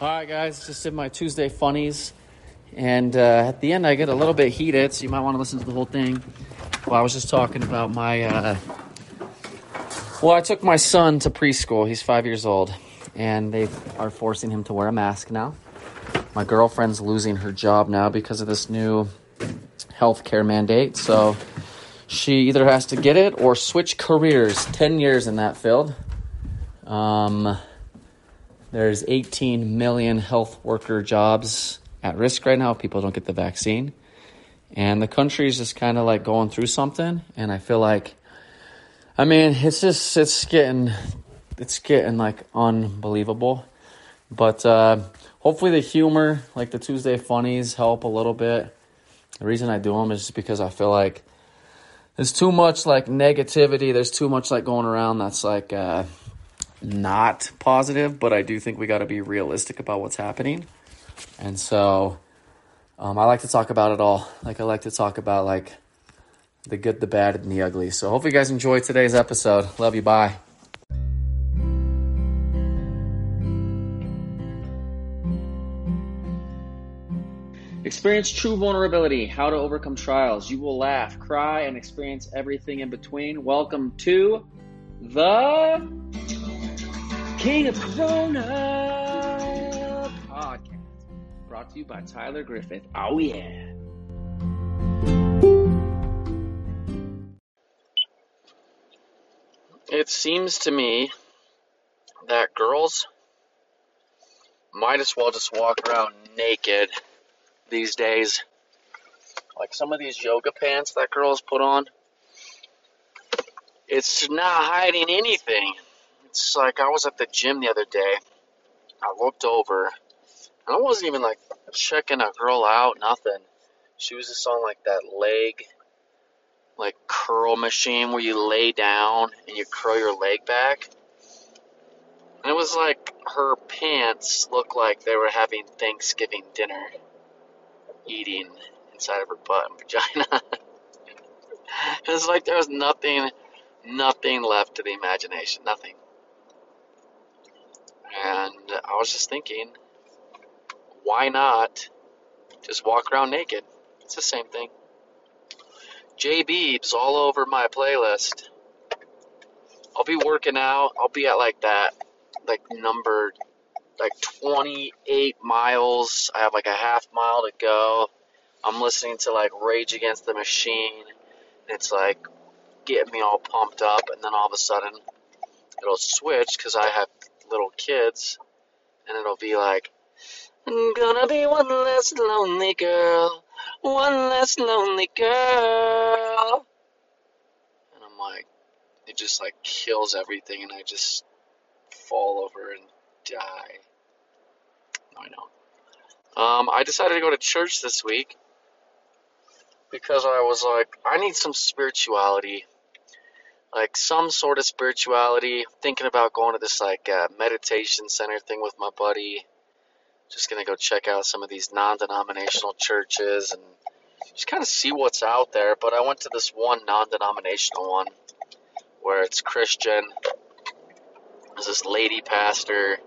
All right, guys, just did my Tuesday funnies. And uh, at the end, I get a little bit heated, so you might want to listen to the whole thing. Well, I was just talking about my. Uh... Well, I took my son to preschool. He's five years old, and they are forcing him to wear a mask now. My girlfriend's losing her job now because of this new healthcare mandate. So she either has to get it or switch careers. 10 years in that field. Um, there's 18 million health worker jobs at risk right now if people don't get the vaccine. And the country is just kind of like going through something. And I feel like, I mean, it's just, it's getting, it's getting like unbelievable. But uh, hopefully the humor, like the Tuesday funnies, help a little bit. The reason I do them is just because I feel like there's too much like negativity. There's too much like going around that's like, uh, not positive, but I do think we got to be realistic about what's happening. And so um, I like to talk about it all. Like I like to talk about like the good, the bad, and the ugly. So hopefully you guys enjoyed today's episode. Love you. Bye. Experience true vulnerability, how to overcome trials. You will laugh, cry, and experience everything in between. Welcome to the King of Corona podcast, brought to you by Tyler Griffith. Oh, yeah. It seems to me that girls might as well just walk around naked these days. Like some of these yoga pants that girls put on, it's not hiding anything. It's like I was at the gym the other day. I looked over, and I wasn't even like checking a girl out, nothing. She was just on like that leg, like curl machine where you lay down and you curl your leg back. And it was like her pants looked like they were having Thanksgiving dinner, eating inside of her butt and vagina. it was like there was nothing, nothing left to the imagination, nothing. And I was just thinking, why not just walk around naked? It's the same thing. J Beebs all over my playlist. I'll be working out. I'll be at like that, like number, like 28 miles. I have like a half mile to go. I'm listening to like Rage Against the Machine. It's like getting me all pumped up, and then all of a sudden it'll switch because I have little kids, and it'll be like, I'm gonna be one less lonely girl, one less lonely girl. And I'm like, it just like kills everything, and I just fall over and die. No, I know. Um, I decided to go to church this week because I was like, I need some spirituality like some sort of spirituality. Thinking about going to this like uh, meditation center thing with my buddy. Just gonna go check out some of these non-denominational churches and just kind of see what's out there. But I went to this one non-denominational one where it's Christian. There's this lady pastor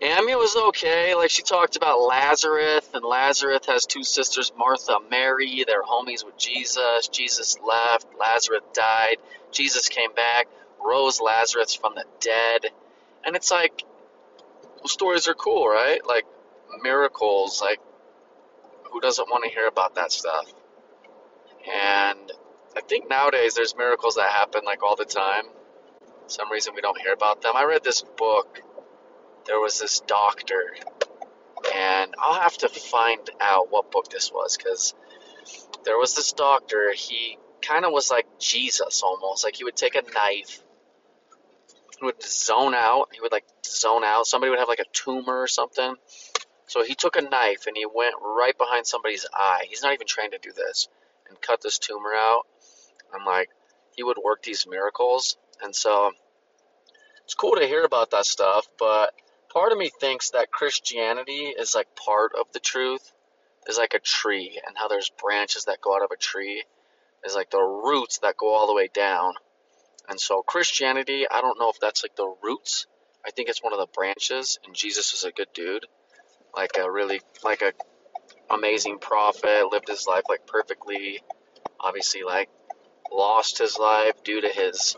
it was okay. Like, she talked about Lazarus, and Lazarus has two sisters, Martha Mary. They're homies with Jesus. Jesus left. Lazarus died. Jesus came back, rose Lazarus from the dead. And it's like, well, stories are cool, right? Like, miracles. Like, who doesn't want to hear about that stuff? And I think nowadays there's miracles that happen, like, all the time. For some reason we don't hear about them. I read this book there was this doctor, and I'll have to find out what book this was because there was this doctor. He kind of was like Jesus almost. Like he would take a knife, he would zone out. He would like zone out. Somebody would have like a tumor or something. So he took a knife and he went right behind somebody's eye. He's not even trained to do this and cut this tumor out. I'm like, he would work these miracles. And so it's cool to hear about that stuff, but part of me thinks that Christianity is like part of the truth. Is like a tree, and how there's branches that go out of a tree. Is like the roots that go all the way down. And so Christianity, I don't know if that's like the roots. I think it's one of the branches, and Jesus was a good dude, like a really like a amazing prophet, lived his life like perfectly. Obviously, like lost his life due to his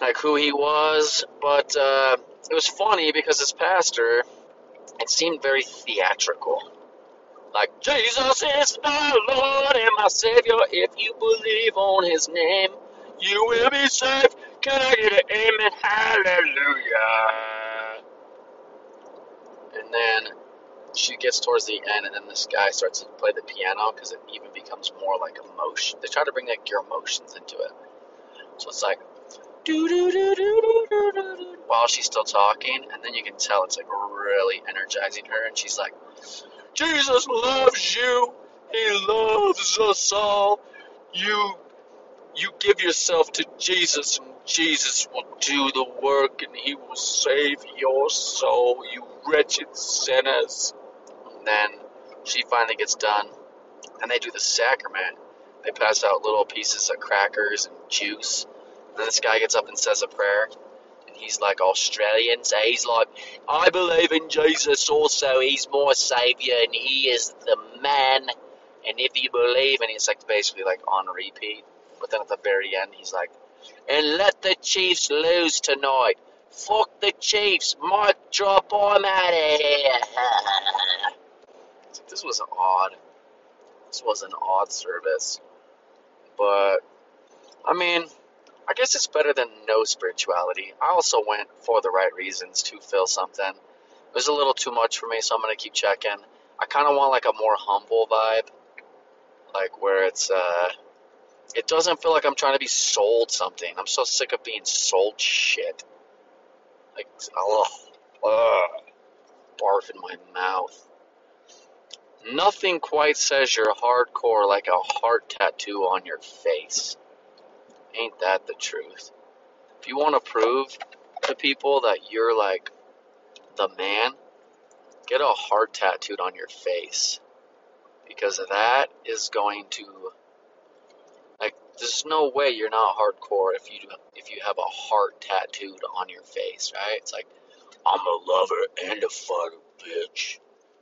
like who he was, but uh, it was funny because his pastor, it seemed very theatrical. Like Jesus is my Lord and my Savior. If you believe on His name, you will be saved. Can I get an amen? Hallelujah. And then she gets towards the end, and then this guy starts to play the piano because it even becomes more like emotion. They try to bring like your emotions into it. So it's like while she's still talking, and then you can tell it's like really energizing her, and she's like, Jesus loves you. He loves us all. You you give yourself to Jesus, and Jesus will do the work, and He will save your soul, you wretched sinners. And then she finally gets done, and they do the sacrament. They pass out little pieces of crackers and juice. This guy gets up and says a prayer. And he's like Australian, so he's like, I believe in Jesus also. He's my savior, and he is the man. And if you believe, and it's like basically like on repeat. But then at the very end, he's like, and let the Chiefs lose tonight. Fuck the Chiefs. Mic drop. I'm out of here. this was odd. This was an odd service. But, I mean, I guess it's better than no spirituality. I also went for the right reasons to feel something. It was a little too much for me, so I'm to keep checking. I kind of want like a more humble vibe. Like where it's, uh, it doesn't feel like I'm trying to be sold something. I'm so sick of being sold shit. Like, oh, ugh, barf in my mouth. Nothing quite says you're hardcore like a heart tattoo on your face. Ain't that the truth? If you want to prove to people that you're like the man, get a heart tattooed on your face. Because that is going to like there's no way you're not hardcore if you if you have a heart tattooed on your face, right? It's like I'm a lover and a fighter, bitch.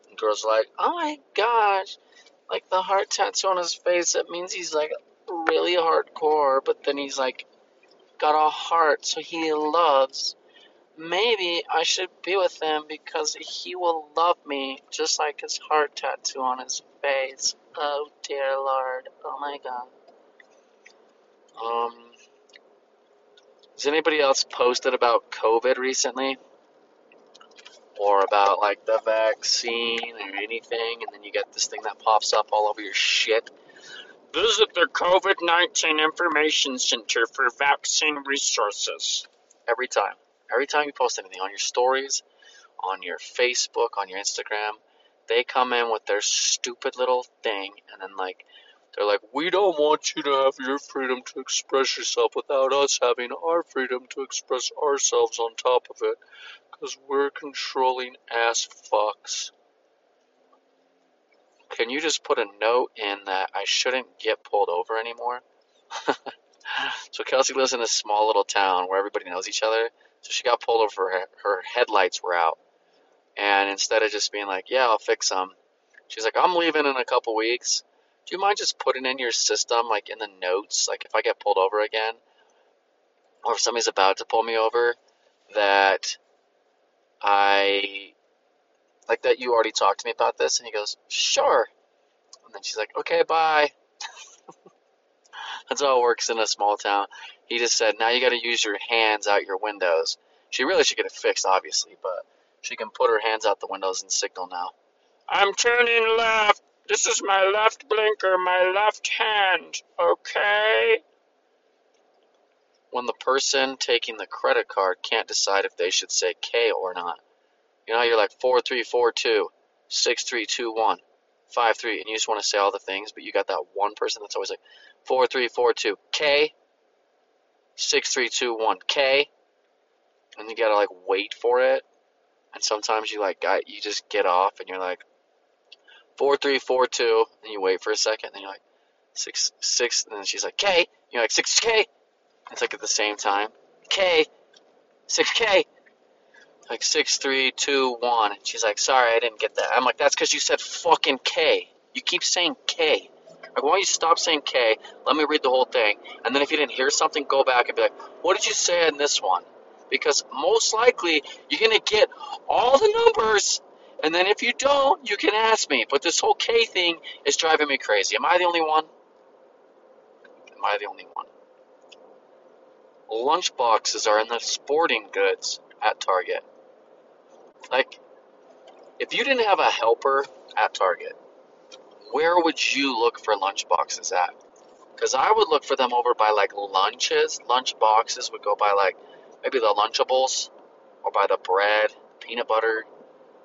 And girls like, oh my gosh, like the heart tattoo on his face. That means he's like really hardcore, but then he's like got a heart, so he loves. Maybe I should be with him because he will love me just like his heart tattoo on his face. Oh dear Lord. Oh my God. Um, has anybody else posted about COVID recently? Or about like the vaccine or anything, and then you get this thing that pops up all over your shit. Visit the COVID 19 Information Center for vaccine resources. Every time. Every time you post anything on your stories, on your Facebook, on your Instagram, they come in with their stupid little thing, and then like they're like, we don't want you to have your freedom to express yourself without us having our freedom to express ourselves on top of it, because we're controlling ass fucks. Can you just put a note in that I shouldn't get pulled over anymore? so Kelsey lives in a small little town where everybody knows each other. So she got pulled over. Her, her headlights were out. And instead of just being like, yeah, I'll fix them, she's like, I'm leaving in a couple weeks. Do you mind just putting in your system, like in the notes, like if I get pulled over again, or if somebody's about to pull me over, that I like that you already talked to me about this? And he goes, sure. And then she's like, okay, bye. That's how it works in a small town. He just said, now you got to use your hands out your windows. She really should get it fixed, obviously, but she can put her hands out the windows and signal now. I'm turning left. This is my left blinker, my left hand, okay? When the person taking the credit card can't decide if they should say K or not. You know, you're like 4342, 6321, 53, and you just want to say all the things, but you got that one person that's always like 4342, K, 6321, K, and you gotta like wait for it. And sometimes you like got you just get off and you're like four three four two, and you wait for a second, and you're like six six, and then she's like K, you're like six K. It's like at the same time, K, six K, like six three two one. And she's like, sorry, I didn't get that. I'm like, that's because you said fucking K. You keep saying K. Like, why don't you stop saying K? Let me read the whole thing, and then if you didn't hear something, go back and be like, what did you say in this one? Because most likely you're gonna get all the numbers, and then if you don't, you can ask me. But this whole K thing is driving me crazy. Am I the only one? Am I the only one? Lunch boxes are in the sporting goods at Target. Like, if you didn't have a helper at Target, where would you look for lunch boxes at? Because I would look for them over by like lunches. Lunch boxes would go by like maybe the Lunchables or by the bread, peanut butter,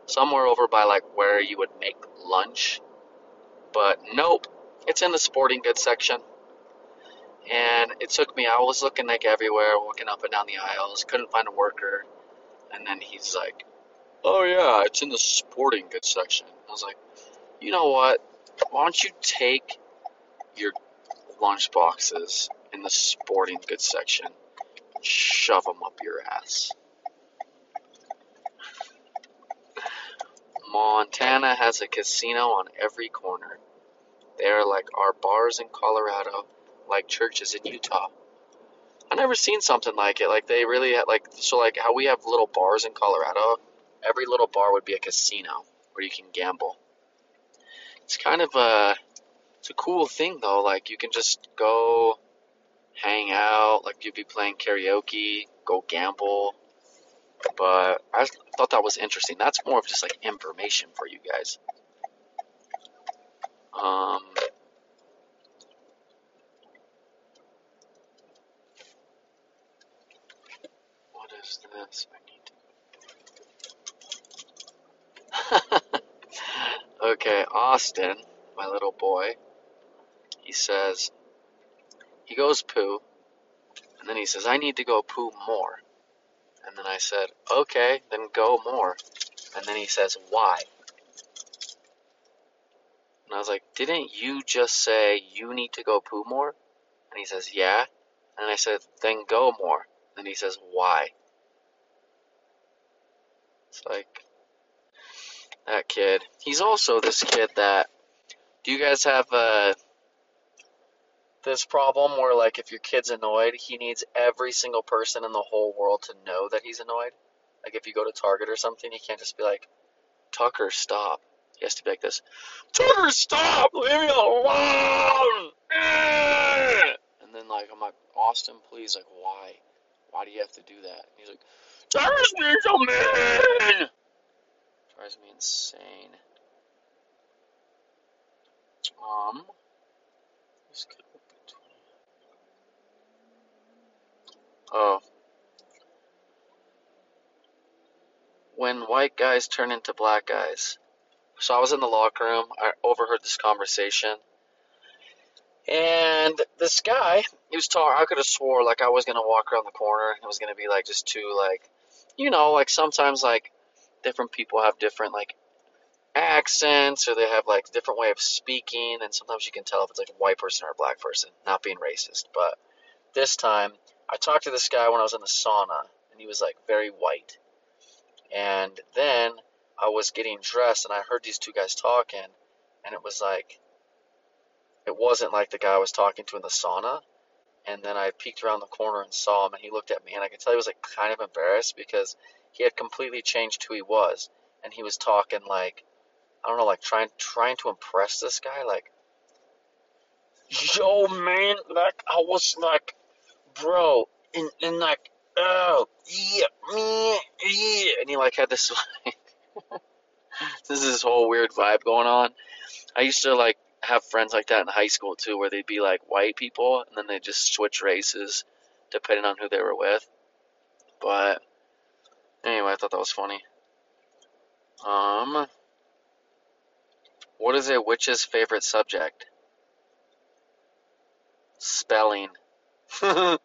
somewhere over by like where you would make lunch. But nope, it's in the sporting goods section. And it took me, I was looking like everywhere, walking up and down the aisles, couldn't find a worker. And then he's like, Oh yeah, it's in the sporting goods section. I was like, you know what? Why don't you take your lunch boxes in the sporting goods section shove them up your ass? Montana has a casino on every corner. They are like our bars in Colorado, like churches in Utah. I never seen something like it. Like they really had like so like how we have little bars in Colorado every little bar would be a casino where you can gamble. It's kind of a it's a cool thing though. Like you can just go hang out, like you'd be playing karaoke, go gamble. But I thought that was interesting. That's more of just like information for you guys. Um, what is this? okay, Austin, my little boy, he says, he goes poo, and then he says, I need to go poo more. And then I said, okay, then go more. And then he says, why? And I was like, didn't you just say you need to go poo more? And he says, yeah. And I said, then go more. And he says, why? It's like, that kid. He's also this kid that. Do you guys have uh, this problem where, like, if your kid's annoyed, he needs every single person in the whole world to know that he's annoyed? Like, if you go to Target or something, he can't just be like, Tucker, stop. He has to be like this Tucker, stop! Leave me alone! And then, like, I'm like, Austin, please, like, why? Why do you have to do that? And he's like, Tucker's being so mean! Drives me insane. Um, Oh. When white guys turn into black guys. So I was in the locker room. I overheard this conversation. And this guy, he was talking. I could have swore like I was gonna walk around the corner. It was gonna be like just two like, you know, like sometimes like different people have different like accents or they have like different way of speaking and sometimes you can tell if it's like a white person or a black person not being racist. But this time i talked to this guy when i was in the sauna and he was like very white. And then i was getting dressed and i heard these two guys talking and it was like it wasn't like the guy i was talking to in the sauna. And then i peeked around the corner and saw him and he looked at me and i could tell he was like kind of embarrassed because he had completely changed who he was, and he was talking like I don't know, like trying trying to impress this guy, like, yo man, like I was like, bro, and and like, oh yeah, me, yeah, and he like had this like, this is this whole weird vibe going on. I used to like have friends like that in high school too, where they'd be like white people, and then they just switch races depending on who they were with. But Anyway, I thought that was funny. Um, what is a witch's favorite subject? Spelling. oh,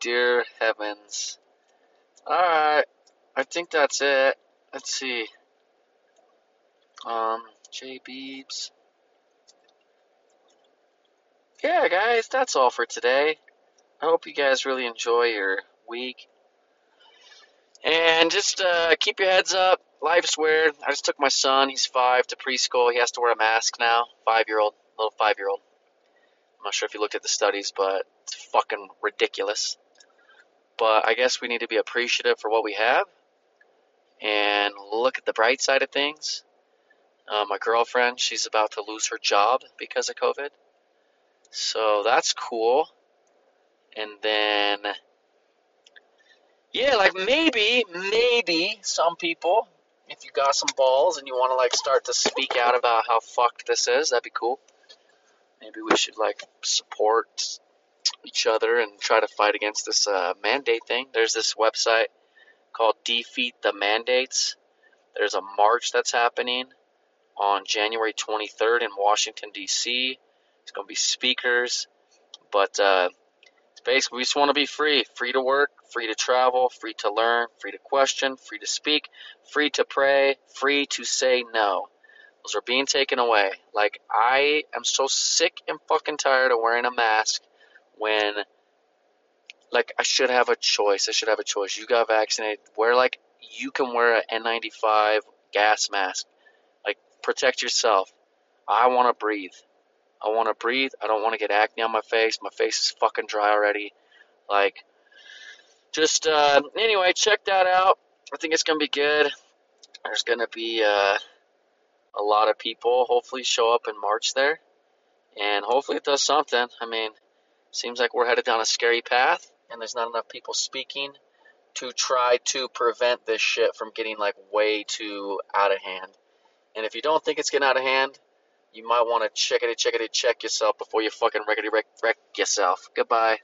dear heavens. Alright, I think that's it. Let's see. Um, J Beebs. Yeah, guys, that's all for today. I hope you guys really enjoy your week. And just uh, keep your heads up. Life's weird. I just took my son, he's five, to preschool. He has to wear a mask now. Five year old, little five year old. I'm not sure if you looked at the studies, but it's fucking ridiculous. But I guess we need to be appreciative for what we have and look at the bright side of things. Uh, my girlfriend, she's about to lose her job because of COVID. So that's cool. And then, yeah, like maybe, maybe some people, if you got some balls and you want to like start to speak out about how fucked this is, that'd be cool. Maybe we should like support each other and try to fight against this uh, mandate thing. There's this website called Defeat the Mandates. There's a march that's happening on January 23rd in Washington, D.C. It's going to be speakers, but uh, basically we just want to be free free to work, free to travel, free to learn, free to question, free to speak, free to pray, free to say no. Those are being taken away. Like, I am so sick and fucking tired of wearing a mask when like I should have a choice. I should have a choice. You got vaccinated. Wear like you can wear an N95 gas mask. Like protect yourself. I want to breathe. I want to breathe. I don't want to get acne on my face. My face is fucking dry already. Like just uh, anyway, check that out. I think it's gonna be good. There's gonna be uh, a lot of people hopefully show up in March there, and hopefully it does something. I mean, seems like we're headed down a scary path and there's not enough people speaking to try to prevent this shit from getting like way too out of hand. And if you don't think it's getting out of hand, you might want to check it, check yourself before you fucking wreck wreck, wreck yourself. Goodbye.